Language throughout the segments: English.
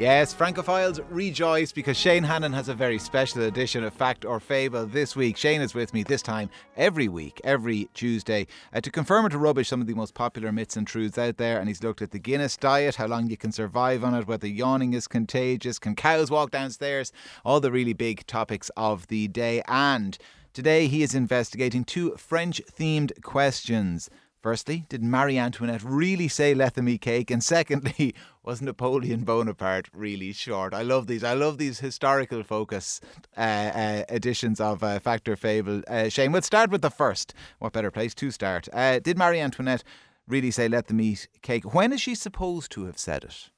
Yes, Francophiles rejoice because Shane Hannon has a very special edition of Fact or Fable this week. Shane is with me this time every week, every Tuesday, uh, to confirm or to rubbish some of the most popular myths and truths out there. And he's looked at the Guinness diet, how long you can survive on it, whether yawning is contagious, can cows walk downstairs, all the really big topics of the day. And today he is investigating two French themed questions. Firstly, did Marie Antoinette really say let them eat cake? And secondly, was Napoleon Bonaparte really short? I love these. I love these historical focus uh, uh, editions of uh, Fact or Fable. Uh, Shane, we'll start with the first. What better place to start? Uh, did Marie Antoinette really say let them eat cake? When is she supposed to have said it?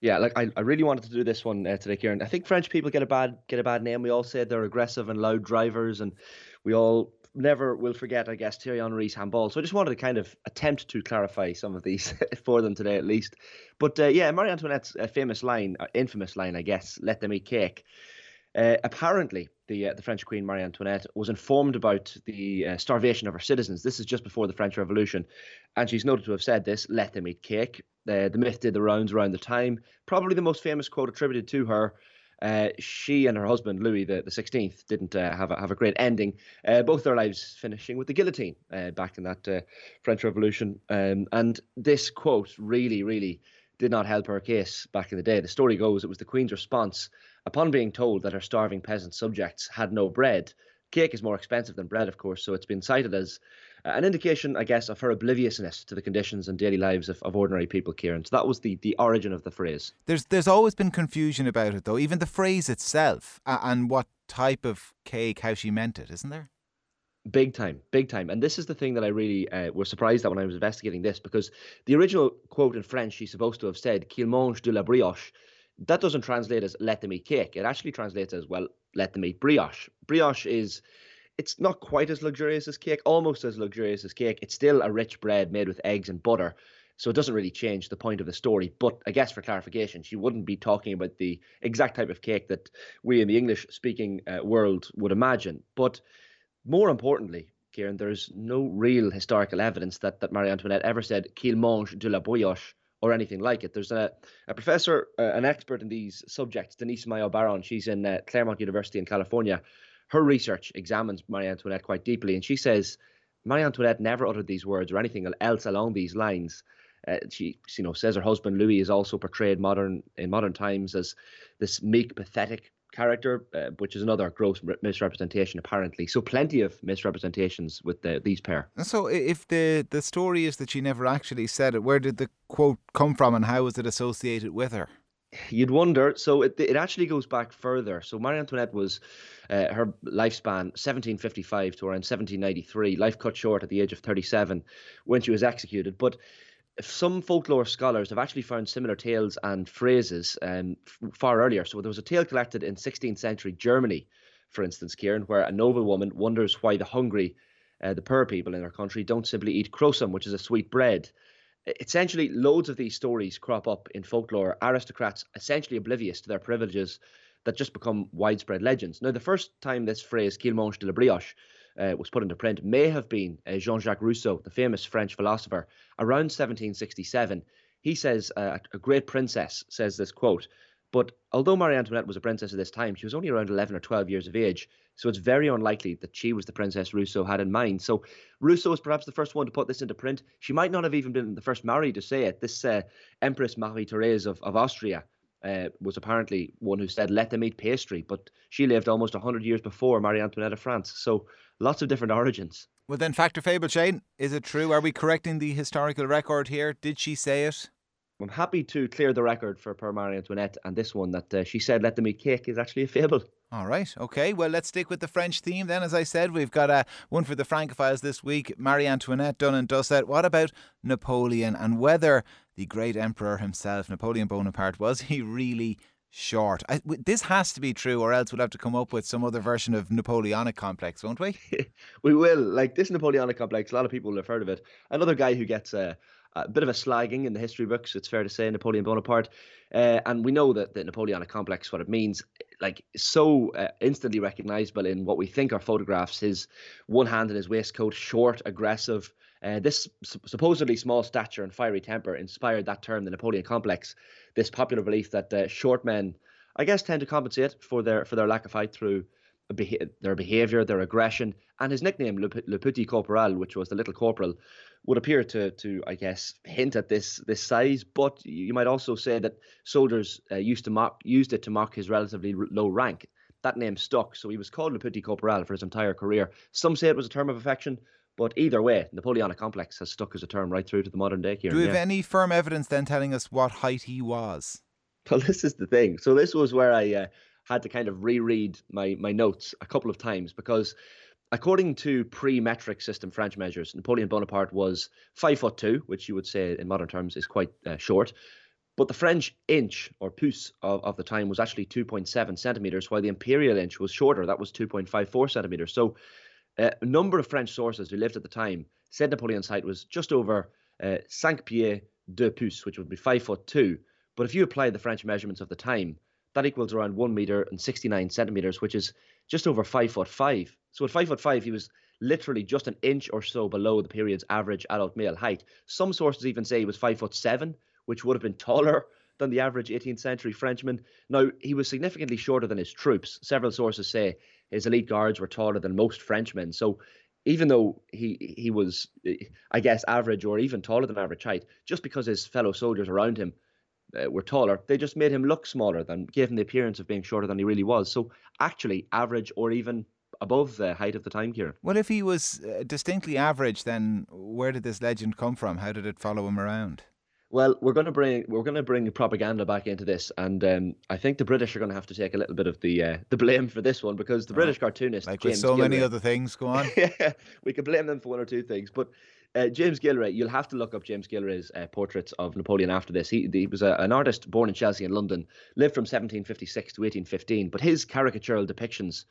Yeah, like I, I really wanted to do this one uh, today, Kieran. I think French people get a bad get a bad name. We all say they're aggressive and loud drivers, and we all never will forget, I guess, Thierry Henry's handball. So I just wanted to kind of attempt to clarify some of these for them today, at least. But uh, yeah, Marie Antoinette's uh, famous line, uh, infamous line, I guess, "Let them eat cake." Uh, apparently, the uh, the French Queen Marie Antoinette was informed about the uh, starvation of her citizens. This is just before the French Revolution, and she's noted to have said this: "Let them eat cake." the myth did the rounds around the time. Probably the most famous quote attributed to her uh, she and her husband Louis the, 16th didn't uh, have a, have a great ending. Uh, both their lives finishing with the guillotine uh, back in that uh, French Revolution. Um, and this quote really, really did not help her case back in the day. The story goes it was the Queen's response upon being told that her starving peasant subjects had no bread. Cake is more expensive than bread, of course, so it's been cited as an indication, I guess, of her obliviousness to the conditions and daily lives of, of ordinary people, Kieran. So that was the, the origin of the phrase. There's there's always been confusion about it, though. Even the phrase itself uh, and what type of cake, how she meant it, isn't there? Big time, big time. And this is the thing that I really uh, was surprised at when I was investigating this, because the original quote in French, she's supposed to have said, qu'il mange de la brioche. That doesn't translate as let them eat cake. It actually translates as, well, let them eat brioche. Brioche is it's not quite as luxurious as cake, almost as luxurious as cake. It's still a rich bread made with eggs and butter. So it doesn't really change the point of the story. But I guess for clarification, she wouldn't be talking about the exact type of cake that we in the English speaking uh, world would imagine. But more importantly, Kieran, there's no real historical evidence that, that Marie Antoinette ever said qu'il mange de la brioche or anything like it. There's a, a professor, uh, an expert in these subjects, Denise Mayo Baron. She's in uh, Claremont University in California her research examines Marie Antoinette quite deeply, and she says Marie Antoinette never uttered these words or anything else along these lines. Uh, she, you know, says her husband Louis is also portrayed modern in modern times as this meek, pathetic character, uh, which is another gross misrepresentation, apparently. So plenty of misrepresentations with the, these pair. So if the the story is that she never actually said it, where did the quote come from, and how was it associated with her? You'd wonder. So it it actually goes back further. So Marie Antoinette was uh, her lifespan 1755 to around 1793. Life cut short at the age of 37 when she was executed. But some folklore scholars have actually found similar tales and phrases um, far earlier. So there was a tale collected in 16th century Germany, for instance, Kieran, where a noblewoman wonders why the hungry, uh, the poor people in her country, don't simply eat Krosem, which is a sweet bread essentially loads of these stories crop up in folklore aristocrats essentially oblivious to their privileges that just become widespread legends now the first time this phrase qu'il mange de la brioche uh, was put into print may have been uh, jean-jacques rousseau the famous french philosopher around 1767 he says uh, a great princess says this quote but although Marie Antoinette was a princess at this time, she was only around 11 or 12 years of age. So it's very unlikely that she was the princess Rousseau had in mind. So Rousseau was perhaps the first one to put this into print. She might not have even been the first Marie to say it. This uh, Empress Marie Therese of, of Austria uh, was apparently one who said, let them eat pastry. But she lived almost 100 years before Marie Antoinette of France. So lots of different origins. Well, then, Fact or Fable, Shane, is it true? Are we correcting the historical record here? Did she say it? I'm happy to clear the record for Per Marie Antoinette and this one that uh, she said let them eat cake is actually a fable. All right. Okay. Well, let's stick with the French theme then. As I said, we've got uh, one for the Francophiles this week Marie Antoinette done and dusted. What about Napoleon and whether the great emperor himself, Napoleon Bonaparte, was he really short? I, this has to be true, or else we'll have to come up with some other version of Napoleonic complex, won't we? we will. Like this Napoleonic complex, a lot of people have heard of it. Another guy who gets. Uh, a bit of a slagging in the history books. It's fair to say Napoleon Bonaparte, uh, and we know that the Napoleonic complex, what it means, like so uh, instantly recognizable in what we think are photographs. His one hand in his waistcoat, short, aggressive. Uh, this supposedly small stature and fiery temper inspired that term, the Napoleon complex. This popular belief that uh, short men, I guess, tend to compensate for their for their lack of height through their behavior, their aggression, and his nickname, Le, Le Petit Corporal, which was the little corporal, would appear to, to I guess, hint at this this size. But you might also say that soldiers uh, used to mark used it to mark his relatively low rank. That name stuck, so he was called Le Petit Corporal for his entire career. Some say it was a term of affection, but either way, Napoleonic complex has stuck as a term right through to the modern day. Kieran, Do we have yeah. any firm evidence then telling us what height he was? Well, this is the thing. So this was where I uh, had to kind of reread my my notes a couple of times because according to pre-metric system French measures, Napoleon Bonaparte was five foot two, which you would say in modern terms is quite uh, short. But the French inch or pouce of, of the time was actually 2.7 centimeters, while the imperial inch was shorter. That was 2.54 centimeters. So uh, a number of French sources who lived at the time said Napoleon's height was just over uh, cinq pieds deux pouces, which would be five foot two. But if you apply the French measurements of the time, that equals around one meter and 69 centimeters, which is just over five foot five. So at five foot five, he was literally just an inch or so below the period's average adult male height. Some sources even say he was five foot seven, which would have been taller than the average 18th century Frenchman. Now, he was significantly shorter than his troops. Several sources say his elite guards were taller than most Frenchmen. So even though he he was, I guess, average or even taller than average height, just because his fellow soldiers around him uh, were taller, they just made him look smaller than gave him the appearance of being shorter than he really was. So actually, average or even above the height of the time, Kieran. Well, if he was uh, distinctly average, then where did this legend come from? How did it follow him around? Well, we're going to bring we're going to bring propaganda back into this, and um, I think the British are going to have to take a little bit of the uh, the blame for this one because the British cartoonist, like James with so Gillray, many other things, go on. yeah, we could blame them for one or two things, but uh, James Gillray, you'll have to look up James Gillray's uh, portraits of Napoleon after this. He, he was a, an artist born in Chelsea in London, lived from 1756 to 1815, but his caricatural depictions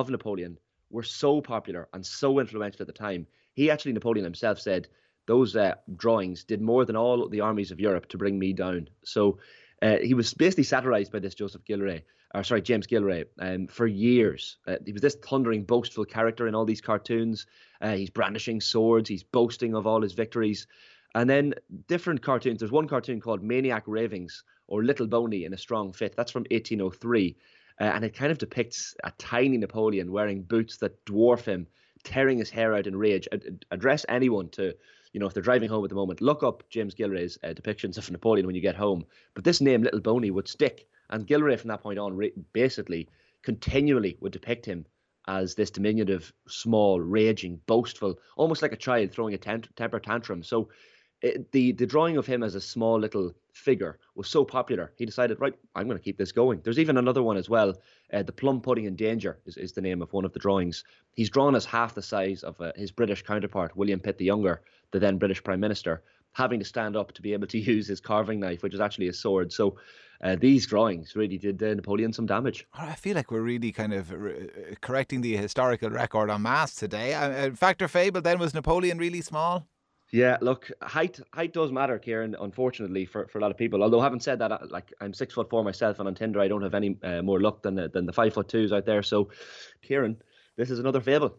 of Napoleon were so popular and so influential at the time. He actually, Napoleon himself, said those uh, drawings did more than all the armies of Europe to bring me down. So uh, he was basically satirized by this Joseph Gillray, or sorry, James Gillray, um, for years. Uh, he was this thundering, boastful character in all these cartoons. Uh, he's brandishing swords, he's boasting of all his victories. And then different cartoons. There's one cartoon called Maniac Ravings or Little Boney in a Strong Fit. That's from 1803. Uh, and it kind of depicts a tiny Napoleon wearing boots that dwarf him, tearing his hair out in rage. Ad- address anyone to you know, if they're driving home at the moment, look up James Gillray's uh, depictions of Napoleon when you get home. But this name, Little Boney, would stick. And Gillray, from that point on, re- basically continually would depict him as this diminutive, small, raging, boastful, almost like a child throwing a temper tantrum. So it, the the drawing of him as a small little figure was so popular, he decided, right, I'm going to keep this going. There's even another one as well. Uh, the plum pudding in danger is, is the name of one of the drawings. He's drawn as half the size of uh, his British counterpart, William Pitt the Younger, the then British Prime Minister, having to stand up to be able to use his carving knife, which is actually a sword. So uh, these drawings really did uh, Napoleon some damage. I feel like we're really kind of re- correcting the historical record on mass today. Uh, fact or fable, then was Napoleon really small? Yeah, look, height height does matter, Kieran. Unfortunately, for, for a lot of people. Although having said that, like I'm six foot four myself, and on Tinder I don't have any uh, more luck than the, than the five foot twos out there. So, Kieran, this is another fable.